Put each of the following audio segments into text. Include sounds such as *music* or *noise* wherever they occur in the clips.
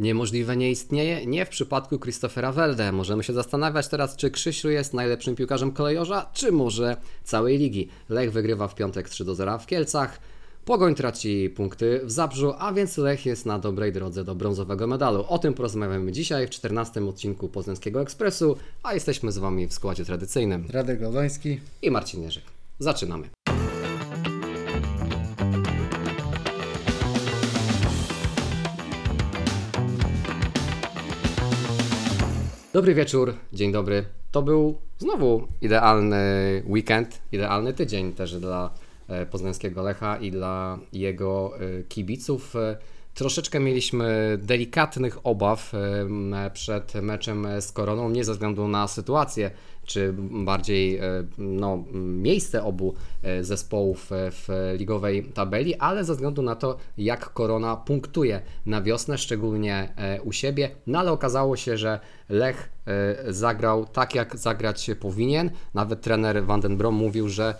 Niemożliwe nie istnieje? Nie w przypadku Christophera Welde. Możemy się zastanawiać teraz, czy Krzysiu jest najlepszym piłkarzem kolejorza, czy może całej ligi. Lech wygrywa w piątek 3 do 0 w Kielcach. Pogoń traci punkty w Zabrzu, a więc Lech jest na dobrej drodze do brązowego medalu. O tym porozmawiamy dzisiaj w 14 odcinku Poznańskiego Ekspresu, a jesteśmy z Wami w składzie tradycyjnym. Radek Lodoński i Marcin Jerzyk. Zaczynamy. Dobry wieczór, dzień dobry. To był znowu idealny weekend, idealny tydzień też dla e, poznańskiego Lecha i dla jego e, kibiców. E, troszeczkę mieliśmy delikatnych obaw przed meczem z Koroną, nie ze względu na sytuację, czy bardziej no, miejsce obu zespołów w ligowej tabeli, ale ze względu na to, jak Korona punktuje na wiosnę, szczególnie u siebie. No ale okazało się, że Lech e, zagrał tak, jak zagrać się powinien. Nawet trener Van den Brom mówił, że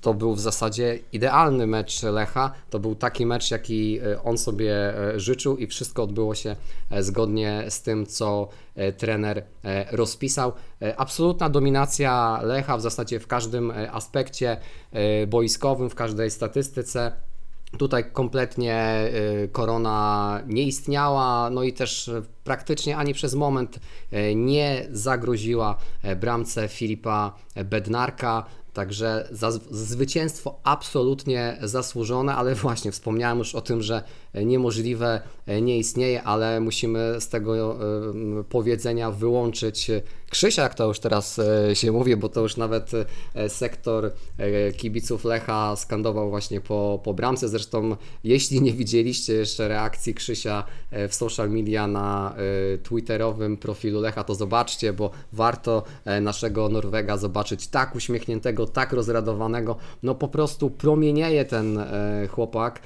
to był w zasadzie idealny mecz Lecha. To był taki mecz, jaki e, on sobie e, życzył i wszystko odbyło się zgodnie z tym, co trener rozpisał. Absolutna dominacja Lecha w zasadzie w każdym aspekcie boiskowym, w każdej statystyce. Tutaj kompletnie korona nie istniała, no i też praktycznie ani przez moment nie zagroziła bramce Filipa Bednarka. Także za zwycięstwo absolutnie zasłużone, ale właśnie wspomniałem już o tym, że niemożliwe nie istnieje, ale musimy z tego powiedzenia wyłączyć Krzysia, jak to już teraz e, się mówi, bo to już nawet e, sektor e, kibiców Lecha skandował właśnie po, po bramce. Zresztą, jeśli nie widzieliście jeszcze reakcji Krzysia w social media na twitterowym profilu Lecha, to zobaczcie, bo warto naszego Norwega zobaczyć tak uśmiechniętego, tak rozradowanego. No po prostu promienieje ten chłopak.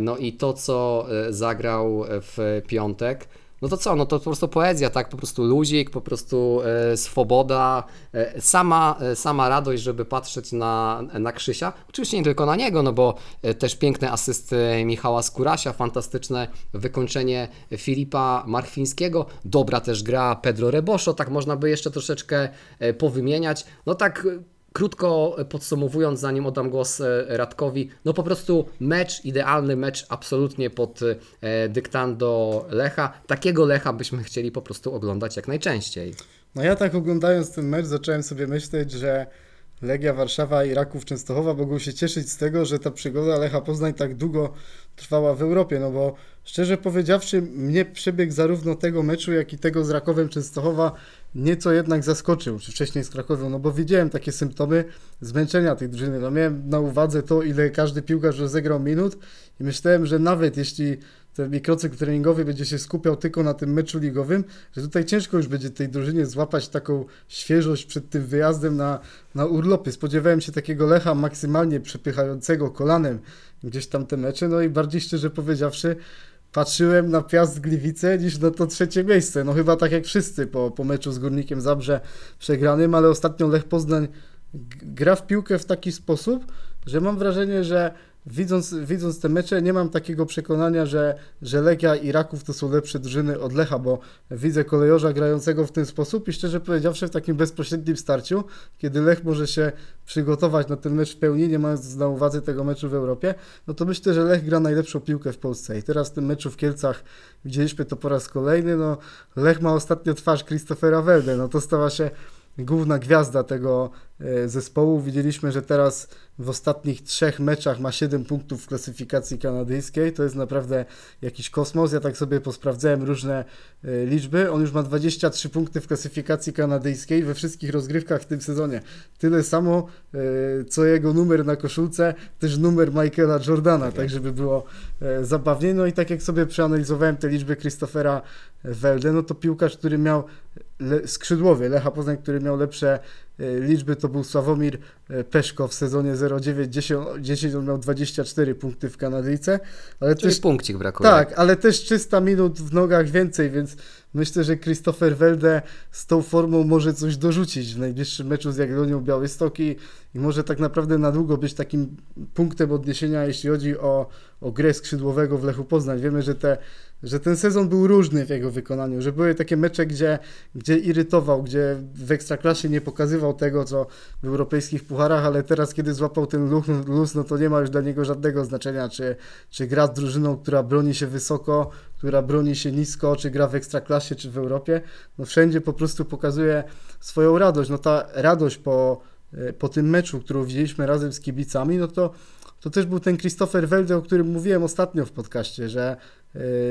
No i to, co zagrał w piątek no to co, no to po prostu poezja, tak, po prostu luzik, po prostu e, swoboda, e, sama, e, sama radość, żeby patrzeć na, na Krzysia. Oczywiście nie tylko na niego, no bo e, też piękne asysty Michała Skurasia, fantastyczne wykończenie Filipa Marchwińskiego, dobra też gra Pedro Reboszo, tak można by jeszcze troszeczkę e, powymieniać. No tak Krótko podsumowując, zanim oddam głos e, Radkowi, no po prostu mecz, idealny mecz, absolutnie pod e, dyktando Lecha. Takiego Lecha byśmy chcieli po prostu oglądać jak najczęściej. No ja tak oglądając ten mecz zacząłem sobie myśleć, że Legia Warszawa i Raków Częstochowa mogą się cieszyć z tego, że ta przygoda Lecha Poznań tak długo trwała w Europie, no bo szczerze powiedziawszy, mnie przebieg zarówno tego meczu, jak i tego z Rakowem Częstochowa nieco jednak zaskoczył, czy wcześniej z Krakowem, no bo widziałem takie symptomy zmęczenia tej drużyny. No miałem na uwadze to, ile każdy piłkarz rozegrał minut i myślałem, że nawet jeśli ten mikrocykl treningowy będzie się skupiał tylko na tym meczu ligowym, że tutaj ciężko już będzie tej drużynie złapać taką świeżość przed tym wyjazdem na, na urlopy. Spodziewałem się takiego Lecha maksymalnie przepychającego kolanem gdzieś tam te mecze, no i bardziej szczerze powiedziawszy, patrzyłem na Piast Gliwice niż na to trzecie miejsce. No chyba tak jak wszyscy po, po meczu z Górnikiem Zabrze przegranym, ale ostatnio Lech Poznań gra w piłkę w taki sposób, że mam wrażenie, że Widząc, widząc te mecze, nie mam takiego przekonania, że, że Legia i Raków to są lepsze drużyny od Lecha, bo widzę kolejorza grającego w ten sposób i szczerze powiedziawszy w takim bezpośrednim starciu, kiedy Lech może się przygotować na ten mecz w pełni, nie mając na uwadze tego meczu w Europie, no to myślę, że Lech gra najlepszą piłkę w Polsce. I teraz w tym meczu w Kielcach widzieliśmy to po raz kolejny, no Lech ma ostatnio twarz Christophera Welde, no to stała się główna gwiazda tego zespołu. Widzieliśmy, że teraz w ostatnich trzech meczach ma 7 punktów w klasyfikacji kanadyjskiej. To jest naprawdę jakiś kosmos. Ja tak sobie posprawdzałem różne e, liczby. On już ma 23 punkty w klasyfikacji kanadyjskiej we wszystkich rozgrywkach w tym sezonie. Tyle samo, e, co jego numer na koszulce, też numer Michaela Jordana, tak żeby było zabawnie. No i tak jak sobie przeanalizowałem te liczby Christophera Welde, no to piłkarz, który miał skrzydłowy Lecha Poznań, który miał lepsze e, liczby, to był Sławomir e, Peszko w sezonie 09-10 on miał 24 punkty w Kanadyjce, ale Czyli też punkcik brakuje. tak, ale też 300 minut w nogach więcej, więc myślę, że Christopher Welde z tą formą może coś dorzucić w najbliższym meczu z Jagiellonią Białystok i, i może tak naprawdę na długo być takim punktem odniesienia, jeśli chodzi o, o grę skrzydłowego w Lechu Poznań. Wiemy, że, te, że ten sezon był różny w jego wykonaniu, że były takie mecze, gdzie, gdzie irytował, gdzie w Ekstraklasie nie pokazywał tego, co w europejskich pucharach, ale teraz, kiedy złapał ten luz, no to nie ma już dla niego żadnego znaczenia, czy, czy gra z drużyną, która broni się wysoko, która broni się nisko, czy gra w Ekstraklasie, czy w Europie. No wszędzie po prostu pokazuje swoją radość. No ta radość po, po tym meczu, którą widzieliśmy razem z kibicami, no to to też był ten Christopher Welde, o którym mówiłem ostatnio w podcaście, że,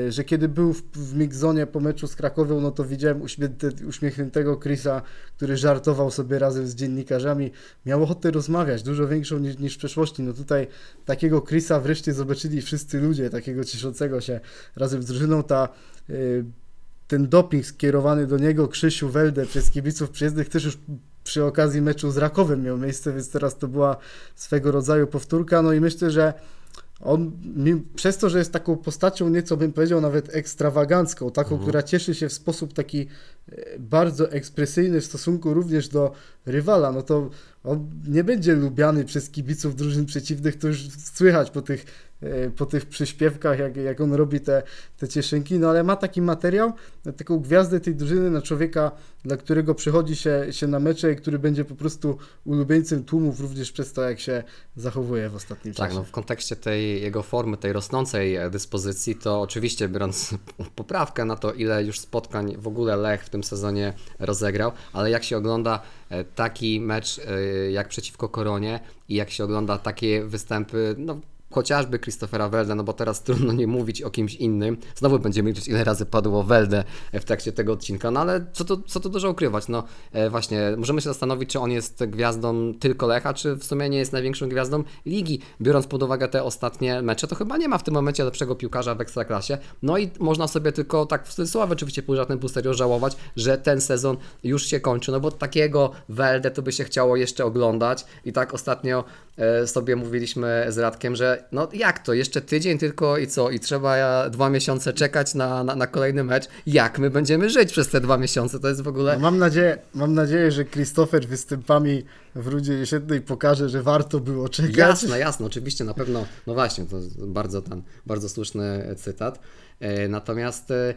że kiedy był w, w po meczu z Krakowią, no to widziałem uśmiechnięte, uśmiechniętego Chrisa, który żartował sobie razem z dziennikarzami, miał ochotę rozmawiać, dużo większą niż, niż w przeszłości. No tutaj takiego Chrisa wreszcie zobaczyli wszyscy ludzie, takiego cieszącego się razem z drużyną. Ta, e, ten doping skierowany do niego, Krzysiu Welde przez kibiców przyjezdnych też już przy okazji meczu z Rakowem miał miejsce, więc teraz to była swego rodzaju powtórka. No i myślę, że on przez to, że jest taką postacią nieco bym powiedział nawet ekstrawagancką, taką, która cieszy się w sposób taki e, bardzo ekspresyjny w stosunku również do rywala, no to on nie będzie lubiany przez kibiców drużyn przeciwnych, to już słychać po tych, po tych przyśpiewkach, jak, jak on robi te, te cieszynki, no ale ma taki materiał, taką gwiazdę tej drużyny, na człowieka, dla którego przychodzi się, się na mecze i który będzie po prostu ulubieńcem tłumów również przez to, jak się zachowuje w ostatnim Tak, czasie. no w kontekście tej jego formy, tej rosnącej e, dyspozycji, to oczywiście biorąc *laughs* poprawkę na to, ile już spotkań w ogóle Lech w tym sezonie rozegrał, ale jak się ogląda e, taki mecz e, jak przeciwko Koronie i jak się ogląda takie występy, no chociażby Christophera Welde, no bo teraz trudno nie mówić o kimś innym. Znowu będziemy liczyć, ile razy padło Welde w trakcie tego odcinka, no ale co tu, co tu dużo ukrywać, no e, właśnie, możemy się zastanowić, czy on jest gwiazdą tylko Lecha, czy w sumie nie jest największą gwiazdą ligi, biorąc pod uwagę te ostatnie mecze, to chyba nie ma w tym momencie lepszego piłkarza w Ekstraklasie, no i można sobie tylko tak w cudzysłowie oczywiście pół żartem, pół serio żałować, że ten sezon już się kończy, no bo takiego Welde to by się chciało jeszcze oglądać. I tak ostatnio sobie mówiliśmy z Radkiem, że no jak to, jeszcze tydzień tylko i co, i trzeba e, dwa miesiące czekać na, na, na kolejny mecz, jak my będziemy żyć przez te dwa miesiące, to jest w ogóle... No mam, nadzieję, mam nadzieję, że Christopher występami w Rudzie Jesiennej pokaże, że warto było czekać. Jasne, jasne, oczywiście, na pewno, no właśnie, to bardzo ten, bardzo słuszny cytat. E, Natomiast e,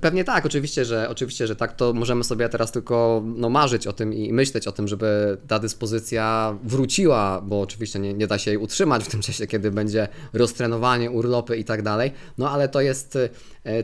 pewnie tak, oczywiście, że oczywiście, że tak, to możemy sobie teraz tylko no, marzyć o tym i myśleć o tym, żeby ta dyspozycja wróciła, bo oczywiście nie, nie da się jej utrzymać w tym czasie, kiedy będzie roztrenowanie, urlopy i tak dalej. No ale to jest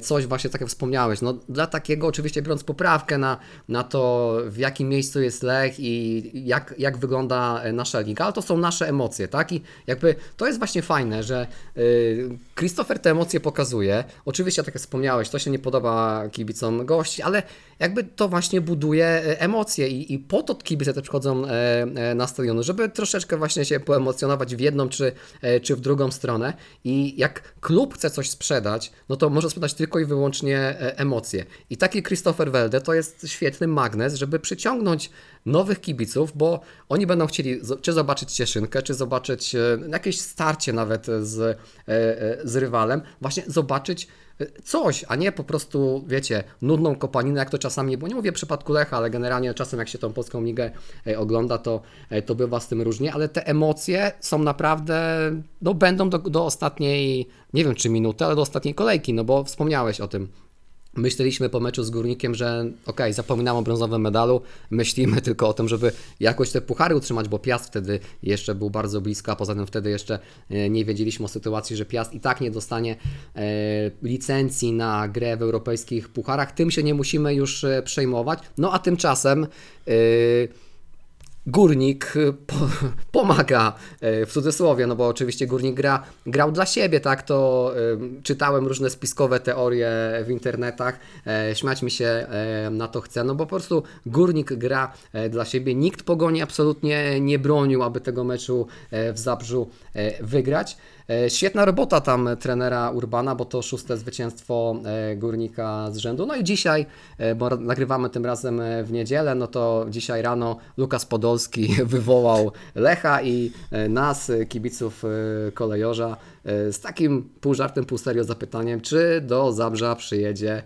coś właśnie, tak jak wspomniałeś, no dla takiego oczywiście biorąc poprawkę na, na to, w jakim miejscu jest Lech i jak, jak wygląda e, nasza liga, ale to są nasze emocje, tak? I jakby to jest właśnie fajne, że y, Christopher te emocje pokazuje. Oczywiście, tak jak wspomniałeś, to się nie podoba kibicom gości, ale jakby to właśnie buduje e, emocje i, i po to kibice też przychodzą e, e, na stadiony, żeby troszeczkę właśnie się poemocjonować w jedną czy, czy w drugą stronę i jak klub chce coś sprzedać, no to może sprzedać tylko i wyłącznie emocje. I taki Christopher Welde to jest świetny magnes, żeby przyciągnąć nowych kibiców, bo oni będą chcieli czy zobaczyć Cieszynkę, czy zobaczyć jakieś starcie nawet z, z rywalem, właśnie zobaczyć coś, a nie po prostu, wiecie, nudną kopaninę, jak to czasami, bo nie mówię w przypadku Lecha, ale generalnie czasem jak się tą polską ligę e, ogląda, to, e, to bywa z tym różnie, ale te emocje są naprawdę, no będą do, do ostatniej, nie wiem czy minuty, ale do ostatniej kolejki, no bo wspomniałeś o tym. Myśleliśmy po meczu z Górnikiem, że okej, zapominamy o brązowym medalu, myślimy tylko o tym, żeby jakoś te puchary utrzymać, bo Piast wtedy jeszcze był bardzo blisko, a poza tym wtedy jeszcze e, nie wiedzieliśmy o sytuacji, że Piast i tak nie dostanie e, licencji na grę w europejskich pucharach. Tym się nie musimy już e, przejmować. No a tymczasem e, Górnik y, po, *laughs* pomaga y, w cudzysłowie, no bo oczywiście Górnik gra, grał dla siebie, tak, to y, czytałem różne spiskowe teorie w internetach, śmiać mi się na to chce, no bo po prostu Górnik gra dla siebie, nikt Pogoni absolutnie nie bronił, aby tego meczu w Zabrzu wygrać, Świetna robota tam trenera Urbana, bo to szóste zwycięstwo e, Górnika z rzędu. No i dzisiaj, e, bo nagrywamy tym razem e, w niedzielę, no to dzisiaj rano Lukas Podolski *laughs* wywołał Lecha i e, nas, e, kibiców e, kolejorza, e, z takim pół żartem, pół serio zapytaniem, czy do Zabrza przyjedzie e,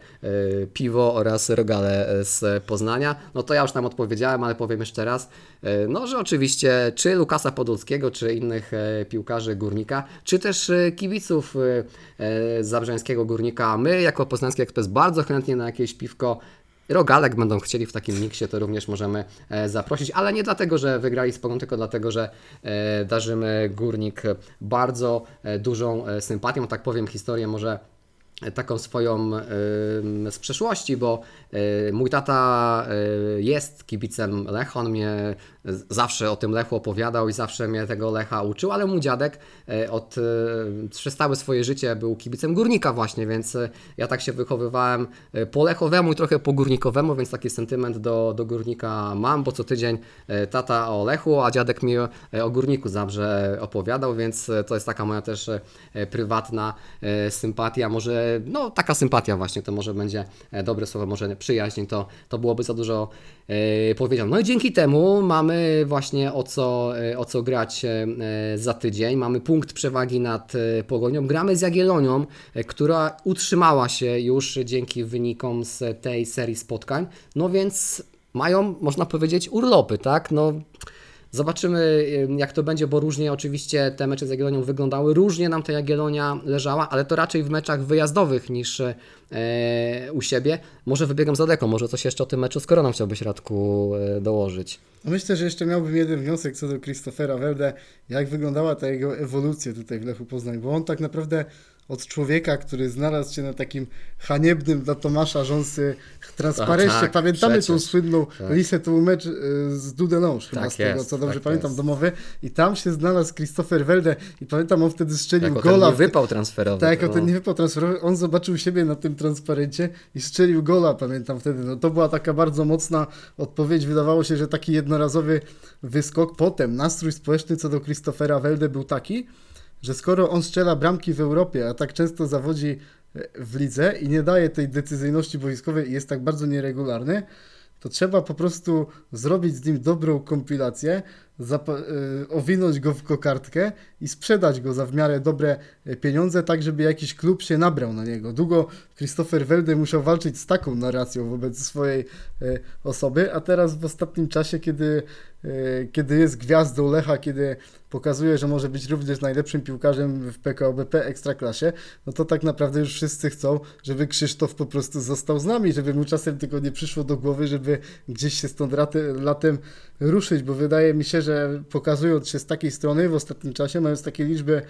piwo oraz rogale e, z Poznania. No to ja już tam odpowiedziałem, ale powiem jeszcze raz, e, no że oczywiście czy Lukasa Podolskiego, czy innych e, piłkarzy Górnika, czy też e, kibiców e, e, zabrzeńskiego Górnika, my jako Poznański Ekspres bardzo chętnie na jakieś piwko Rogalek będą chcieli w takim miksie, to również możemy e, zaprosić, ale nie dlatego, że wygrali z Pogą, tylko dlatego, że e, darzymy Górnik bardzo e, dużą sympatią, tak powiem historię może taką swoją z przeszłości, bo e, mój tata e, jest kibicem Lecha, on mnie zawsze o tym Lechu opowiadał i zawsze mnie tego Lecha uczył, ale mój dziadek e, od przez całe swoje życie był kibicem Górnika właśnie, więc ja tak się wychowywałem po Lechowemu i trochę po Górnikowemu, więc taki sentyment do, do Górnika mam, bo co tydzień tata o Lechu, a dziadek mi o Górniku zawsze opowiadał, więc to jest taka moja też prywatna sympatia, może, no taka sympatia właśnie, to może będzie e, dobre słowo, może przyjaźń, to, to byłoby za dużo e, powiedziane. No i dzięki temu mamy właśnie o co, e, o co grać za tydzień, mamy punkt przewagi nad Pogonią, gramy z Jagiellonią, e, która utrzymała się już dzięki wynikom z tej serii spotkań, no więc mają, można powiedzieć, urlopy, tak? No, Zobaczymy, jak to będzie, bo różnie oczywiście te mecze z Jagiellonią wyglądały, różnie nam ta Jagiellonia leżała, ale to raczej w meczach wyjazdowych niż e, u siebie. Może wybiegam za daleko, może coś jeszcze o tym meczu z Koroną chciałbyś, Radku, e, dołożyć. No Myślę, że jeszcze miałbym jeden wniosek co do Christophera Welde, jak wyglądała ta jego ewolucja tutaj w Lechu Poznań, bo on tak naprawdę od człowieka, który znalazł się na takim haniebnym dla Tomasza Rząsy transparencie, tak, pamiętamy tą przecież. słynną Tak. listę, to był mecz y, z Dudelange chyba Tak z tego, jest, co dobrze tak pamiętam, jest. domowy i tam się znalazł Christopher Welde i pamiętam, on wtedy strzelił Jako ten gola w wypał transferowy. tak, to o ten nie wypał transferowy, on zobaczył siebie na tym transparencie i strzelił gola, pamiętam wtedy. No to była taka bardzo mocna odpowiedź. Wydawało się, że taki jednorazowy wyskok. Potem nastrój społeczny co do Christophera Welde był taki, że skoro on strzela bramki w Europie, a tak często zawodzi e, w lidze i nie daje tej decyzyjności boiskowej i jest tak bardzo nieregularny, to trzeba po prostu zrobić z nim dobrą kompilację, owinąć go w kokardkę i sprzedać go za w miarę dobre y, pieniądze, tak żeby jakiś klub się nabrał na niego. Długo Christopher Welde musiał walczyć z taką narracją wobec swojej y, osoby, a teraz w ostatnim czasie, kiedy, y, kiedy jest gwiazdą Lecha, kiedy pokazuje, że może być również najlepszym piłkarzem w PKO BP Ekstraklasie, no to tak naprawdę już wszyscy chcą, żeby Krzysztof po prostu został z nami, żeby mu czasem tylko nie przyszło do głowy, żeby gdzieś się stąd latem ruszyć, bo wydaje mi się, że pokazując się z takiej strony w ostatnim czasie, mając takie liczby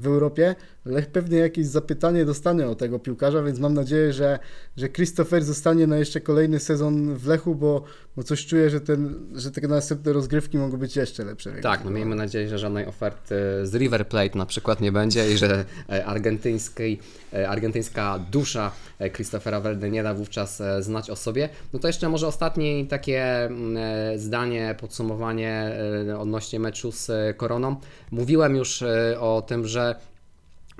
w Europie, Lech pewnie jakieś zapytanie dostanie o tego piłkarza, więc mam nadzieję, że, że Christopher zostanie na jeszcze kolejny sezon w Lechu, bo, bo coś czuję, że, ten, że te następne rozgrywki mogą być jeszcze lepsze. Tak, no miejmy nadzieję, że żadnej oferty z River Plate na przykład nie będzie i że e, argentyńskiej, e, argentyńska dusza e, Christophera Welde nie da wówczas znać o sobie. No to jeszcze może ostatnie takie mm, zdanie, podsumowanie odnośnie meczu z Koroną. Mówiłem już o tym, że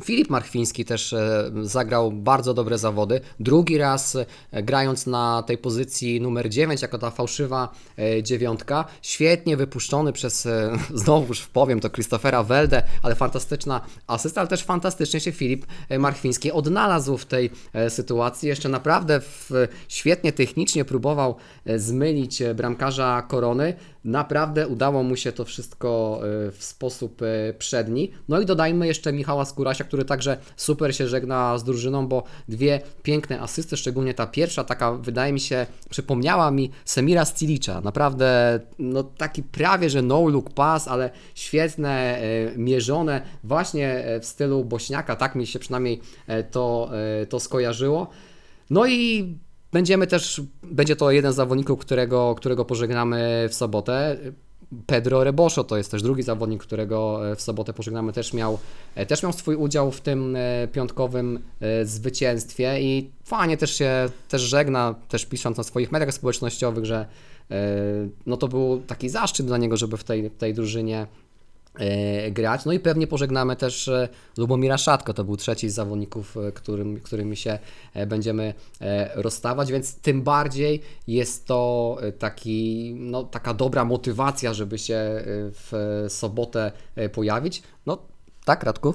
Filip Marchwiński też e, zagrał bardzo dobre zawody. Drugi raz e, grając na tej pozycji numer 9, jako ta fałszywa e, dziewiątka. Świetnie wypuszczony przez, *laughs* znowuż powiem to, Christophera Welde, ale fantastyczna asysta, ale też fantastycznie się Filip Marchwiński odnalazł w tej sytuacji. Jeszcze naprawdę w, świetnie technicznie próbował zmylić bramkarza Korony. Naprawdę udało mu się to wszystko e, w sposób e, przedni. No i dodajmy jeszcze Michała Skórasia, który także super się żegna z drużyną, bo dwie piękne asysty, szczególnie ta pierwsza, taka wydaje mi się, przypomniała mi Semira Stilicza. Naprawdę, no taki prawie, że no-look pass, ale świetne, e, mierzone właśnie w stylu Bośniaka, tak mi się przynajmniej to, to skojarzyło. No i będziemy też, będzie to jeden z zawodników, którego, którego pożegnamy w sobotę. Pedro Reboszo to jest też drugi zawodnik, którego e, w sobotę pożegnamy, też miał, e, też miał swój udział w tym e, piątkowym zwycięstwie i fajnie też się też żegna, też pisząc na swoich mediach społecznościowych, że no to był taki zaszczyt dla niego, żeby w tej, tej drużynie grać. No i pewnie pożegnamy też e, Lubomira Szatko, to był trzeci z zawodników, e, którym, którymi się e, będziemy e, rozstawać, więc tym bardziej jest to e, taki, no, taka dobra motywacja, żeby się e, w sobotę e, pojawić. No tak, Radku?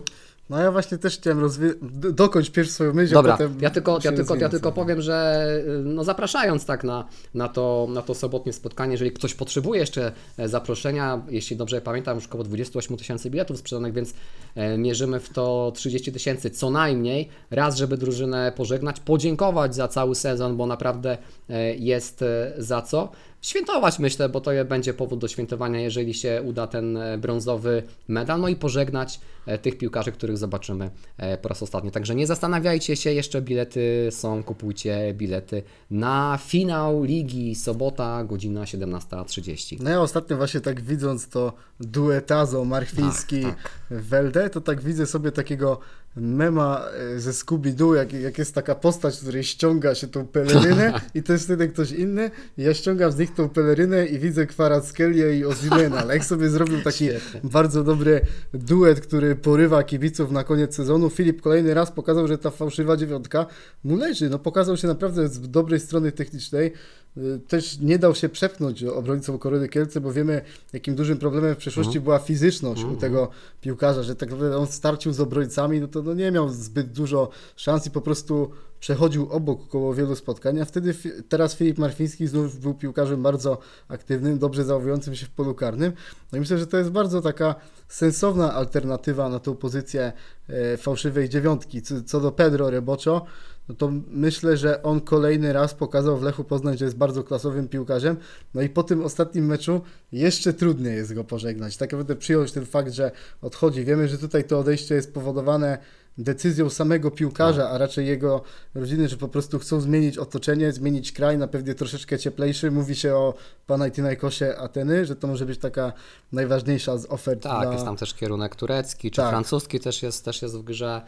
No ja właśnie też chciałem rozwi- dokończ pierwszy swoją myśl, Dobra, ja tylko, ja tylko, ja tylko powiem, że y, no zapraszając tak na, na, to, na to sobotnie spotkanie, jeżeli ktoś potrzebuje jeszcze e, zaproszenia, jeśli dobrze pamiętam, już około 28 tysięcy biletów sprzedanych, więc e, mierzymy w to 30 tysięcy co najmniej, raz, żeby drużynę pożegnać, podziękować za cały sezon, bo naprawdę e, jest za co. Świętować myślę, bo to będzie powód do świętowania, jeżeli się uda ten e, brązowy medal, no i pożegnać e, tych piłkarzy, których zobaczymy e, po raz ostatni. Także nie zastanawiajcie się, jeszcze bilety są, kupujcie bilety na finał ligi, sobota, godzina 17.30. No ja ostatnio właśnie tak widząc to duetazo Marchwiński Tak, Welde, to tak widzę sobie takiego mema e, ze Scooby-Doo, jak, jak jest taka postać, której ściąga się tą pelerynę *laughs* i to jest wtedy ktoś inny ja ściągam z nich tą pelerynę i widzę Kwarackelia i Ozimena. Lech sobie zrobił taki Świetnie. bardzo dobry duet, który porywa kibiców na koniec sezonu. Filip kolejny raz pokazał, że ta fałszywa dziewiątka mu leży. No pokazał się naprawdę z dobrej strony technicznej. Y, Też nie dał się przepchnąć obrońcą Korony Kielce, bo wiemy, jakim dużym problemem w przeszłości była fizyczność u tego piłkarza, że tak naprawdę on w starciu z obrońcami, no to no nie miał zbyt dużo szans i po prostu przechodził obok koło wielu spotkań, a wtedy teraz Filip Marfiński znów był piłkarzem bardzo aktywnym, dobrze zachowującym się w polu karnym. No i myślę, że to jest bardzo taka sensowna alternatywa na tą pozycję e, fałszywej dziewiątki. Co do Pedro Reboczo, no to myślę, że on kolejny raz pokazał w Lechu Poznań, że jest bardzo klasowym piłkarzem. No i po tym ostatnim meczu jeszcze trudniej jest go pożegnać. Tak naprawdę przyjąć ten fakt, że odchodzi. Wiemy, że tutaj to odejście jest powodowane decyzją samego piłkarza, a raczej jego rodziny, że po prostu chcą zmienić otoczenie, zmienić kraj na pewnie troszeczkę cieplejszy. Mówi się o Panathinaikosie Ateny, że to może być taka najważniejsza z ofert Tak, dla... jest tam też kierunek turecki, czy Tak. francuski też jest, też jest w grze.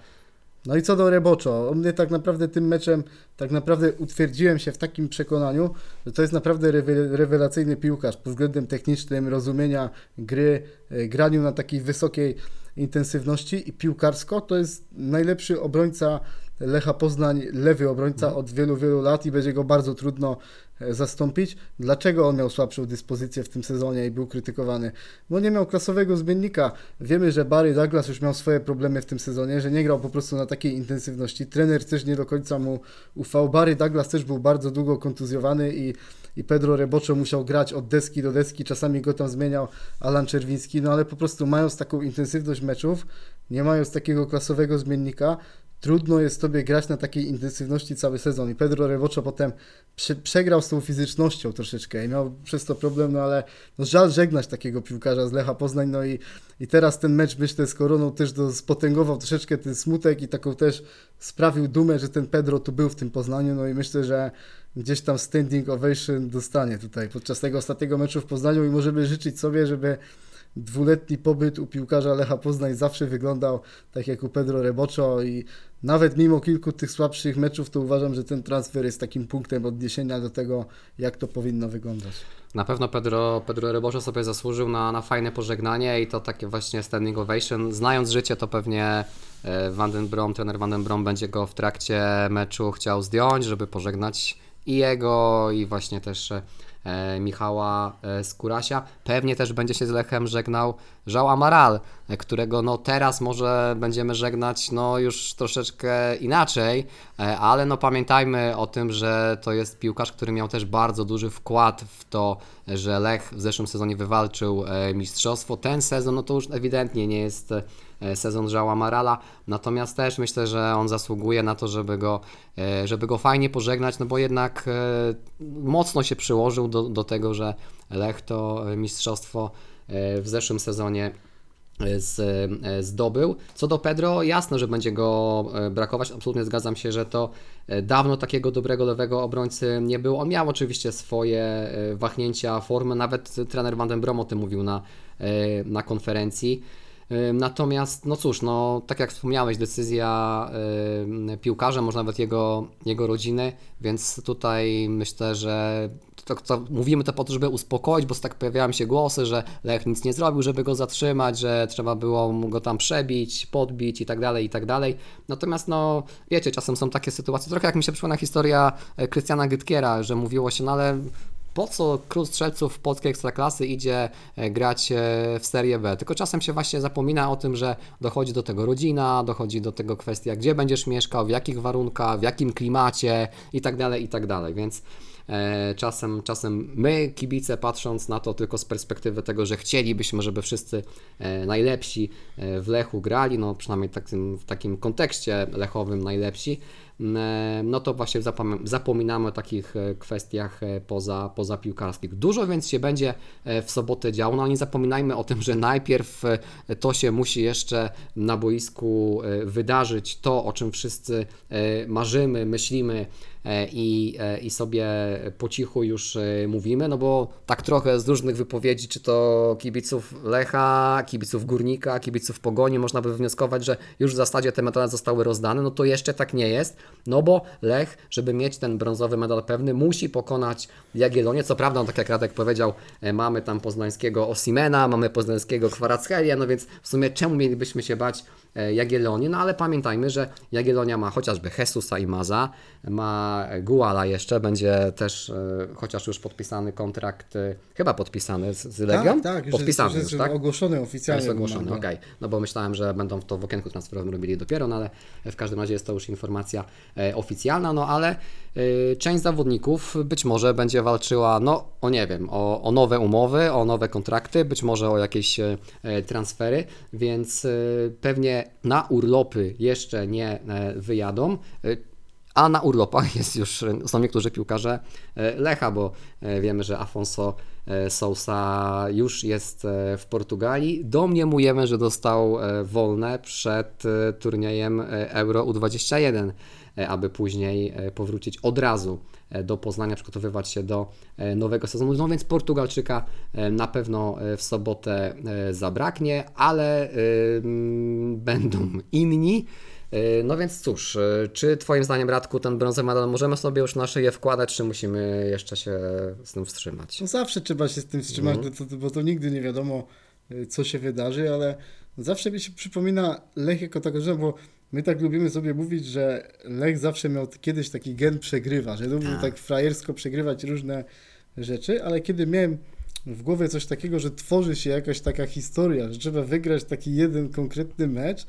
No i co do Reboczo, mnie tak naprawdę tym meczem, tak naprawdę utwierdziłem się w takim przekonaniu, że to jest naprawdę rewe- rewelacyjny piłkarz pod względem technicznym, rozumienia gry, e, graniu na takiej wysokiej intensywności i piłkarsko to jest najlepszy obrońca Lecha Poznań, lewy obrońca od wielu, wielu lat i będzie go bardzo trudno e, zastąpić. Dlaczego on miał słabszą dyspozycję w tym sezonie i był krytykowany? Bo nie miał klasowego zmiennika. Wiemy, że Barry Douglas już miał swoje problemy w tym sezonie, że nie grał po prostu na takiej intensywności. Trener też nie do końca mu ufał. Barry Douglas też był bardzo długo kontuzjowany i, i Pedro Reboczo musiał grać od deski do deski. Czasami go tam zmieniał Alan Czerwiński, no ale po prostu mając taką intensywność meczów, nie mając takiego klasowego zmiennika, trudno jest tobie grać na takiej intensywności cały sezon. I Pedro Reboczo potem prze, przegrał z tą fizycznością troszeczkę i miał przez to problem, no ale no żal żegnać takiego piłkarza z Lecha Poznań. No i, i teraz ten mecz, myślę, z Koroną też do, spotęgował troszeczkę ten smutek i taką też sprawił dumę, że ten Pedro tu był w tym Poznaniu. No i myślę, że gdzieś tam standing ovation dostanie tutaj podczas tego ostatniego meczu w Poznaniu i możemy życzyć sobie, żeby dwuletni pobyt u piłkarza Lecha Poznań zawsze wyglądał tak jak u Pedro Reboczo i nawet mimo kilku tych słabszych meczów, to uważam, że ten transfer jest takim punktem odniesienia do tego, jak to powinno wyglądać. Na pewno Pedro, Pedro Reboszo sobie zasłużył na, na fajne pożegnanie i to takie właśnie standing ovation. Znając życie, to pewnie e, Van den Brom, trener Van den Brom będzie go w trakcie meczu chciał zdjąć, żeby pożegnać i jego, i właśnie też e, Michała e, Skurasia. Pewnie też będzie się z Lechem żegnał Żał Amaral, e, którego no teraz może będziemy żegnać no już troszeczkę inaczej, ale no pamiętajmy o tym, że to jest piłkarz, który miał też bardzo duży wkład w to, że Lech w zeszłym sezonie wywalczył mistrzostwo. Ten sezon no to już ewidentnie nie jest sezon Żała Marala, natomiast też myślę, że on zasługuje na to, żeby go, e, żeby go fajnie pożegnać, no bo jednak e, mocno się przyłożył do, do tego, że Lech to e, mistrzostwo e, w zeszłym sezonie e, z, e, zdobył. Co do Pedro, jasne, że będzie go e, brakować. Absolutnie zgadzam się, że to e, dawno takiego dobrego lewego obrońcy nie było. On miał oczywiście swoje e, wahnięcia formy, nawet trener Van den Brom o tym mówił na, e, na konferencji. Natomiast, no cóż, no tak jak wspomniałeś, decyzja piłkarza, może nawet jego, jego rodziny, więc tutaj myślę, że to, to, mówimy to po to, żeby uspokoić, bo tak pojawiają się głosy, że Lech nic nie zrobił, żeby go zatrzymać, że trzeba było go tam przebić, podbić i tak dalej, i tak dalej. Natomiast, no wiecie, czasem są takie sytuacje, trochę jak mi się przypomina historia e, Krystiana Gytkiera, że mówiło się, no ale po co król strzelców polskiej ekstraklasy idzie e, grać e, w Serię B. Tylko czasem się właśnie zapomina o tym, że dochodzi do tego rodzina, dochodzi do tego kwestia, gdzie będziesz mieszkał, w jakich warunkach, w jakim klimacie i tak dalej, i tak. Więc e, czasem, czasem my, kibice, patrząc na to tylko z perspektywy tego, że chcielibyśmy, żeby wszyscy najlepsi w Lechu grali, no przynajmniej takim, w takim kontekście lechowym najlepsi, no to właśnie zapom- zapominamy o takich e, kwestiach e, poza, poza piłkarskich. Dużo więc się będzie e, w sobotę działo, no ale nie zapominajmy o tym, że najpierw e, to się musi jeszcze na boisku e, wydarzyć, to o czym wszyscy e, marzymy, myślimy e, i, e, i sobie po cichu już e, mówimy, no bo tak trochę z różnych wypowiedzi, czy to kibiców Lecha, kibiców Górnika, kibiców Pogoni, można by wywnioskować, że już w zasadzie te medale zostały rozdane, no to jeszcze tak nie jest, no bo Lech, żeby mieć ten brązowy medal pewny, musi pokonać Jagiellonię, co prawda, no tak jak Radek powiedział, e, mamy tam poznańskiego Osimena, mamy poznańskiego Kwarackelia, no więc w sumie czemu mielibyśmy się bać e, Jagiellonii, no ale pamiętajmy, że Jagiellonia ma chociażby Jesusa i Maza, ma Guala jeszcze, będzie też e, chociaż już podpisany kontrakt, e, chyba podpisany z, z Legią? Tak, tak, już podpisany jest, już, już tak? ogłoszony oficjalnie. Jest ogłoszony, okej. No bo myślałem, że będą to w okienku transferowym robili dopiero, no ale w każdym razie jest to już informacja e, oficjalna, no ale e, część zawodników być może będzie walczyła, no o nie wiem, o, o nowe umowy, o nowe kontrakty, być może o jakieś e, e, transfery, więc e, pewnie na urlopy jeszcze nie e, wyjadą. A na urlopach *laughs* jest już, są niektórzy piłkarze e, Lecha, bo e, wiemy, że Afonso e, Sousa już jest w Portugalii. Domniemujemy, że dostał wolne przed turniejem Euro U21, e, aby później powrócić od razu do Poznania, przygotowywać się do nowego sezonu. No więc Portugalczyka na pewno w sobotę zabraknie, ale będą inni. Yy, No więc cóż, yy, czy Twoim zdaniem, Radku, ten brązowy medal możemy sobie już na szyję wkładać, czy musimy jeszcze się z tym wstrzymać? No zawsze trzeba się z tym wstrzymać, Mhm. bo, to, bo to nigdy nie wiadomo, y, co się wydarzy, ale zawsze mi się przypomina Lech jako rzecz, bo my tak lubimy sobie mówić, że Lech zawsze miał kiedyś taki gen przegrywa, że lubił Tak. tak frajersko przegrywać różne rzeczy, ale kiedy miałem w głowie coś takiego, że tworzy się jakaś taka historia, że trzeba wygrać taki jeden konkretny mecz,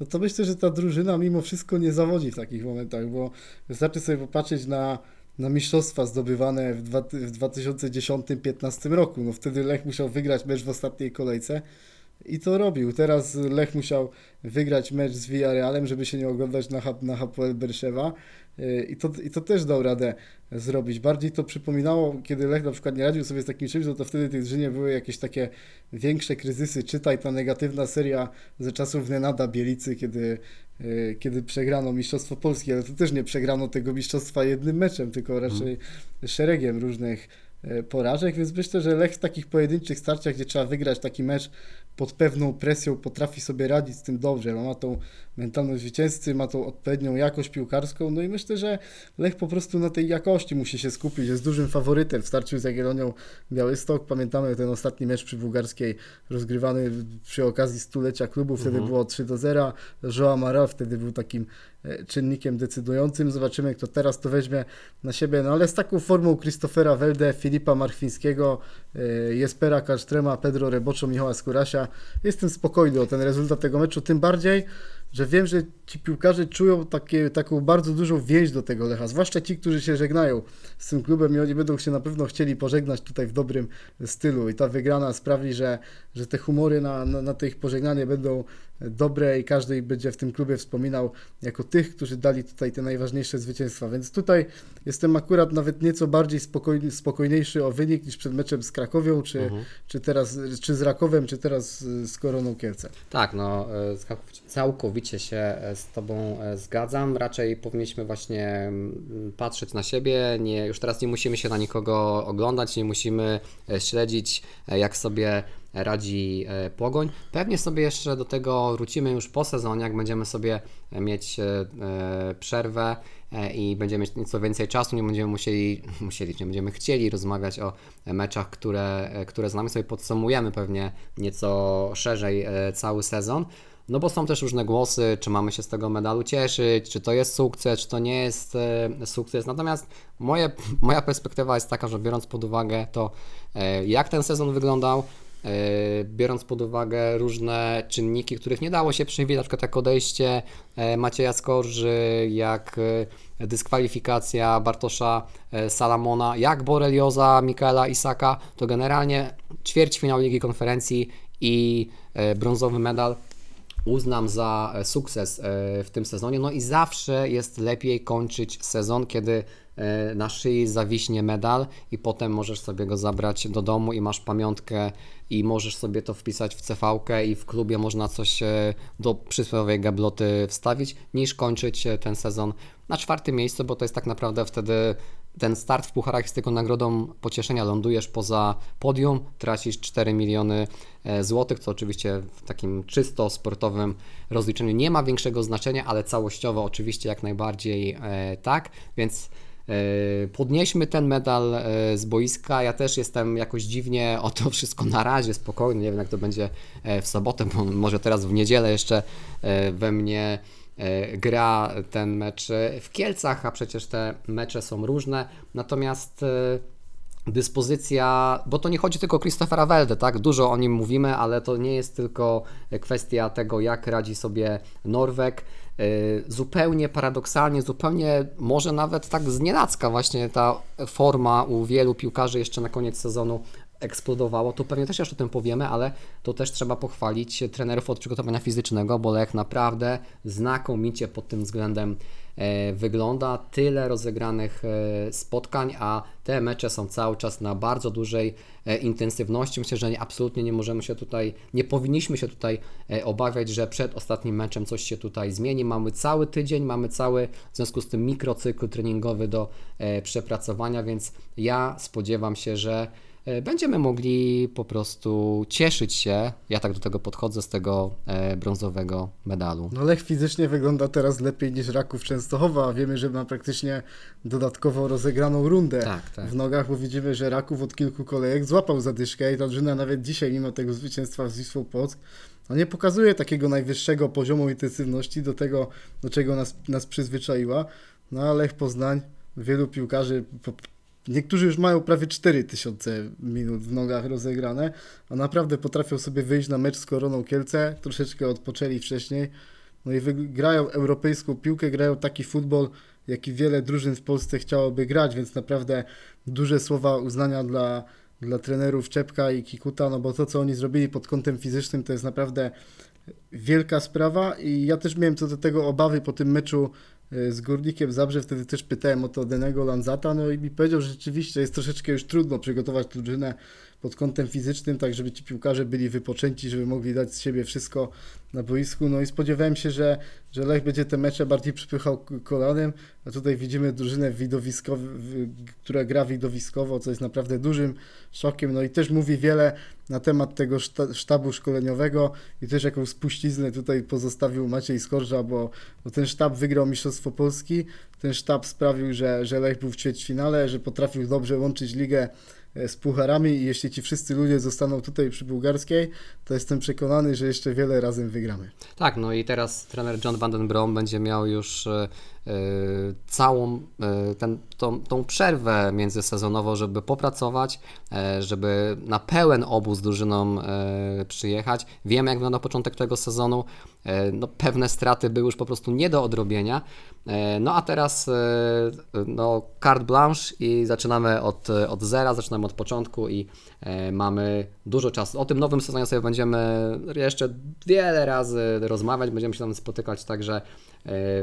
no to myślę, że ta drużyna mimo wszystko nie zawodzi w takich momentach, bo wystarczy sobie popatrzeć na, na mistrzostwa zdobywane w, dwa, w 2010-15 roku. No wtedy Lech musiał wygrać mecz w ostatniej kolejce i to robił. Teraz Lech musiał wygrać mecz z Villarrealem, żeby się nie oglądać na, na Hapoel Berszewa Yy, i to, i to też dał radę zrobić. Bardziej to przypominało, kiedy Lech na przykład nie radził sobie z takim czymś, no to wtedy tej drużynie były jakieś takie większe kryzysy. Czytaj ta negatywna seria ze czasów Nenada Bielicy, kiedy, yy, kiedy przegrano Mistrzostwo Polskie, ale to też nie przegrano tego mistrzostwa jednym meczem, tylko raczej szeregiem różnych e, porażek, więc myślę, że Lech w takich pojedynczych starciach, gdzie trzeba wygrać taki mecz pod pewną presją, potrafi sobie radzić z tym dobrze. No, ma tą mentalność zwycięzcy, ma tą odpowiednią jakość piłkarską, no i myślę, że Lech po prostu na tej jakości musi się skupić. Jest dużym faworytem w starciu z Jagiellonią Białystok. Pamiętamy ten ostatni mecz przy Bułgarskiej rozgrywany przy okazji stulecia klubu, wtedy było 3 do 0. Joao Amaral wtedy był takim czynnikiem decydującym. Zobaczymy, kto teraz to weźmie na siebie. No ale z taką formą Christophera Welde, Filipa Marchwińskiego, e, Jespera Kasztrema, Pedro Reboczo, Michała Skórasia, jestem spokojny o ten rezultat tego meczu, tym bardziej, że wiem, że ci piłkarze czują takie, taką bardzo dużą więź do tego Lecha, zwłaszcza ci, którzy się żegnają z tym klubem i oni będą się na pewno chcieli pożegnać tutaj w dobrym stylu i ta wygrana sprawi, że, że te humory na, na, na to ich pożegnanie będą dobre i każdy będzie w tym klubie wspominał jako tych, którzy dali tutaj te najważniejsze zwycięstwa, więc tutaj jestem akurat nawet nieco bardziej spokojny, spokojniejszy o wynik niż przed meczem z Krakowią, czy, Mhm. czy teraz, czy z Rakowem, czy teraz z Koroną Kielce. Tak, no e, całkowicie- całkowicie się e, z Tobą e, zgadzam. Raczej powinniśmy właśnie mm, patrzeć na siebie. Nie, już teraz nie musimy się na nikogo oglądać, nie musimy e, śledzić, jak sobie radzi Pogoń. Pewnie sobie jeszcze do tego wrócimy już po sezonie, jak będziemy sobie mieć przerwę i będziemy mieć nieco więcej czasu, nie będziemy musieli, *laughs* musieli, nie będziemy chcieli rozmawiać o meczach, które, które znamy, sobie podsumujemy pewnie nieco szerzej cały sezon. No bo są też różne głosy, czy mamy się z tego medalu cieszyć, czy to jest sukces, czy to nie jest e, sukces. Natomiast moje, *laughs* moja perspektywa jest taka, że biorąc pod uwagę to, e, jak ten sezon wyglądał, e, biorąc pod uwagę różne czynniki, których nie dało się przewidzieć, na przykład jak odejście Macieja Skorży, jak dyskwalifikacja Bartosza Salamona, jak Borelioza Mikaela Isaka, to generalnie ćwierćfinał Ligi Konferencji i brązowy medal uznam za e, sukces e, w tym sezonie. No i zawsze jest lepiej kończyć sezon, kiedy e, na szyi zawiśnie medal i potem możesz sobie go zabrać do domu i masz pamiątkę i możesz sobie to wpisać w cv i w klubie można coś do przysłowiowej gabloty wstawić, niż kończyć ten sezon na czwartym miejscu, bo to jest tak naprawdę wtedy ten start w pucharach jest tylko nagrodą pocieszenia. Lądujesz poza podium, tracisz 4 miliony e, złotych, co oczywiście w takim czysto sportowym rozliczeniu nie ma większego znaczenia, ale całościowo oczywiście jak najbardziej e, tak, więc e, podnieśmy ten medal z boiska. Ja też jestem jakoś dziwnie *laughs* o to wszystko na razie spokojny. Nie wiem, jak to będzie w sobotę, bo może teraz w niedzielę jeszcze we mnie gra ten mecz w Kielcach, a przecież te mecze są różne. Natomiast e, dyspozycja, bo to nie chodzi tylko o Christophera Welde, tak? Dużo o nim mówimy, ale to nie jest tylko kwestia tego, jak radzi sobie Norweg. Yy, Zupełnie paradoksalnie, zupełnie może nawet tak znienacka właśnie ta forma u wielu piłkarzy jeszcze na koniec sezonu eksplodowało. Tu pewnie też jeszcze o tym powiemy, ale to też trzeba pochwalić trenerów od przygotowania fizycznego, bo Lech naprawdę znakomicie pod tym względem e, wygląda. Tyle rozegranych e, spotkań, a te mecze są cały czas na bardzo dużej e, intensywności. Myślę, że nie, absolutnie nie możemy się tutaj, nie powinniśmy się tutaj obawiać, że przed ostatnim meczem coś się tutaj zmieni. Mamy cały tydzień, mamy cały w związku z tym mikrocykl treningowy do przepracowania, więc ja spodziewam się, że będziemy mogli po prostu cieszyć się, ja tak do tego podchodzę, z tego e, brązowego medalu. No Lech fizycznie wygląda teraz lepiej niż Raków Częstochowa, a wiemy, że ma praktycznie dodatkowo rozegraną rundę Tak, tak. w nogach, bo widzimy, że Raków od kilku kolejek złapał zadyszkę i ta drużyna nawet dzisiaj, mimo tego zwycięstwa z Wisłą Płock, no nie pokazuje takiego najwyższego poziomu intensywności do tego, do czego nas, nas przyzwyczaiła. No a Lech Poznań, wielu piłkarzy, po, niektórzy już mają prawie 4000 minut w nogach rozegrane, a naprawdę potrafią sobie wyjść na mecz z Koroną Kielce, troszeczkę odpoczęli wcześniej, no i grają europejską piłkę, grają taki futbol, jaki wiele drużyn w Polsce chciałoby grać, więc naprawdę duże słowa uznania dla, dla trenerów Czepka i Kikuta, no bo to, co oni zrobili pod kątem fizycznym, to jest naprawdę wielka sprawa i ja też miałem co do tego obawy po tym meczu z Górnikiem Zabrze, wtedy też pytałem o to Denego Lanzata, no i mi powiedział, że rzeczywiście jest troszeczkę już trudno przygotować drużynę pod kątem fizycznym, tak żeby ci piłkarze byli wypoczęci, żeby mogli dać z siebie wszystko na boisku, no i spodziewałem się, że, że Lech będzie te mecze bardziej przypychał kolanem, a tutaj widzimy drużynę widowiskow, w- która gra widowiskowo, co jest naprawdę dużym szokiem, no i też mówi wiele na temat tego szta- sztabu szkoleniowego i też jaką spuściznę tutaj pozostawił Maciej Skorża, bo, bo ten sztab wygrał Mistrzostwo Polski, ten sztab sprawił, że, że Lech był w ćwierćfinale, że potrafił dobrze łączyć ligę z pucharami i jeśli ci wszyscy ludzie zostaną tutaj przy bułgarskiej, to jestem przekonany, że jeszcze wiele razem wygramy. Tak, no i teraz trener John van den Brom będzie miał już e, e, całą e, ten, tą, tą przerwę międzysezonowo, żeby popracować, e, żeby na pełen obóz drużyną e, przyjechać. Wiemy, jak wygląda początek tego sezonu. E, no, pewne straty były już po prostu nie do odrobienia. E, no a teraz e, no, carte blanche i zaczynamy od, od zera, zaczynamy od początku i e, mamy dużo czasu. O tym nowym sezonie sobie będziemy jeszcze wiele razy rozmawiać, będziemy się tam spotykać także e,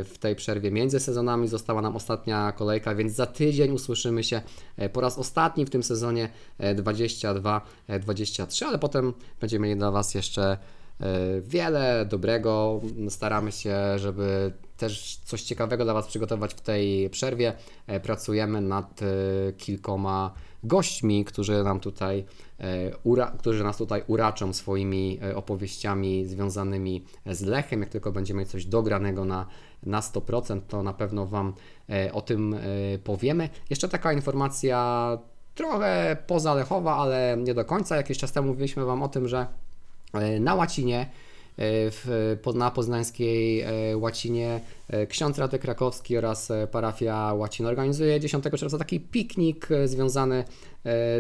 w tej przerwie między sezonami. Została nam ostatnia kolejka, więc za tydzień usłyszymy się e, po raz ostatni w tym sezonie e, 22-23, ale potem będziemy mieli dla Was jeszcze e, wiele dobrego. Staramy się, żeby też coś ciekawego dla Was przygotować w tej przerwie. E, Pracujemy nad e, kilkoma gośćmi, którzy nam tutaj, e, którzy nas tutaj uraczą swoimi e, opowieściami związanymi z Lechem. Jak tylko będziemy mieć coś dogranego na, na 100%, to na pewno Wam e, o tym powiemy. Jeszcze taka informacja trochę pozalechowa, ale nie do końca. Jakiś czas temu mówiliśmy Wam o tym, że na łacinie, w, na poznańskiej e, łacinie e, ksiądz Radek Krakowski oraz e, parafia Łacin organizuje 10 czerwca taki piknik związany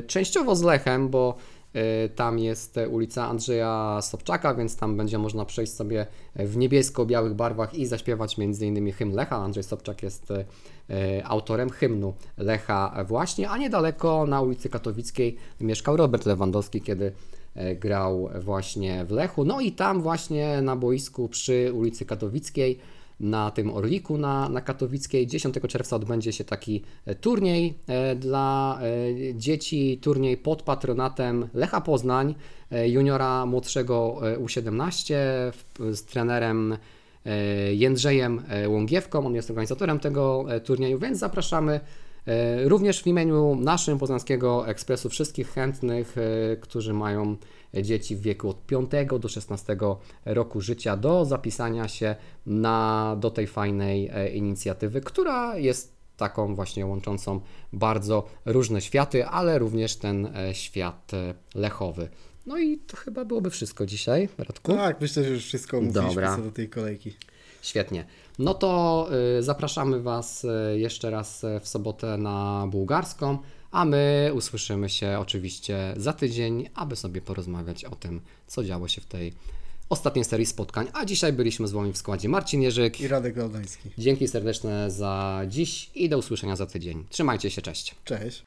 częściowo z Lechem, bo tam jest ulica Andrzeja Sobczaka, więc tam będzie można przejść sobie w niebiesko-białych barwach i zaśpiewać m.in. hymn Lecha. Andrzej Sobczak jest autorem hymnu Lecha właśnie, a niedaleko na ulicy Katowickiej mieszkał Robert Lewandowski, kiedy grał właśnie w Lechu. No i tam właśnie na boisku przy ulicy Katowickiej, na tym Orliku na, na Katowickiej 10 czerwca odbędzie się taki e, turniej e, dla e, dzieci, turniej pod patronatem Lecha Poznań, e, juniora młodszego e, U17 w- z trenerem e, Jędrzejem e, Łągiewką. On jest organizatorem tego e, turnieju, więc zapraszamy e, również w imieniu naszym Poznańskiego Ekspresu wszystkich chętnych, e, którzy mają dzieci w wieku od 5 do 16 roku życia do zapisania się na, do tej fajnej e, inicjatywy, która jest taką właśnie łączącą bardzo różne światy, ale również ten e, świat e, lechowy. No i to chyba byłoby wszystko dzisiaj, Radku. Tak, myślę, że już wszystko mówiliśmy Dobra. co do tej kolejki. Świetnie. No to y, zapraszamy Was y, jeszcze raz y, w sobotę na bułgarską, a my usłyszymy się oczywiście za tydzień, aby sobie porozmawiać o tym, co działo się w tej ostatniej serii spotkań. A dzisiaj byliśmy z Wami w składzie Marcin Jerzyk. I Radek Gałdański. Dzięki serdeczne za dziś i do usłyszenia za tydzień. Trzymajcie się, cześć. Cześć.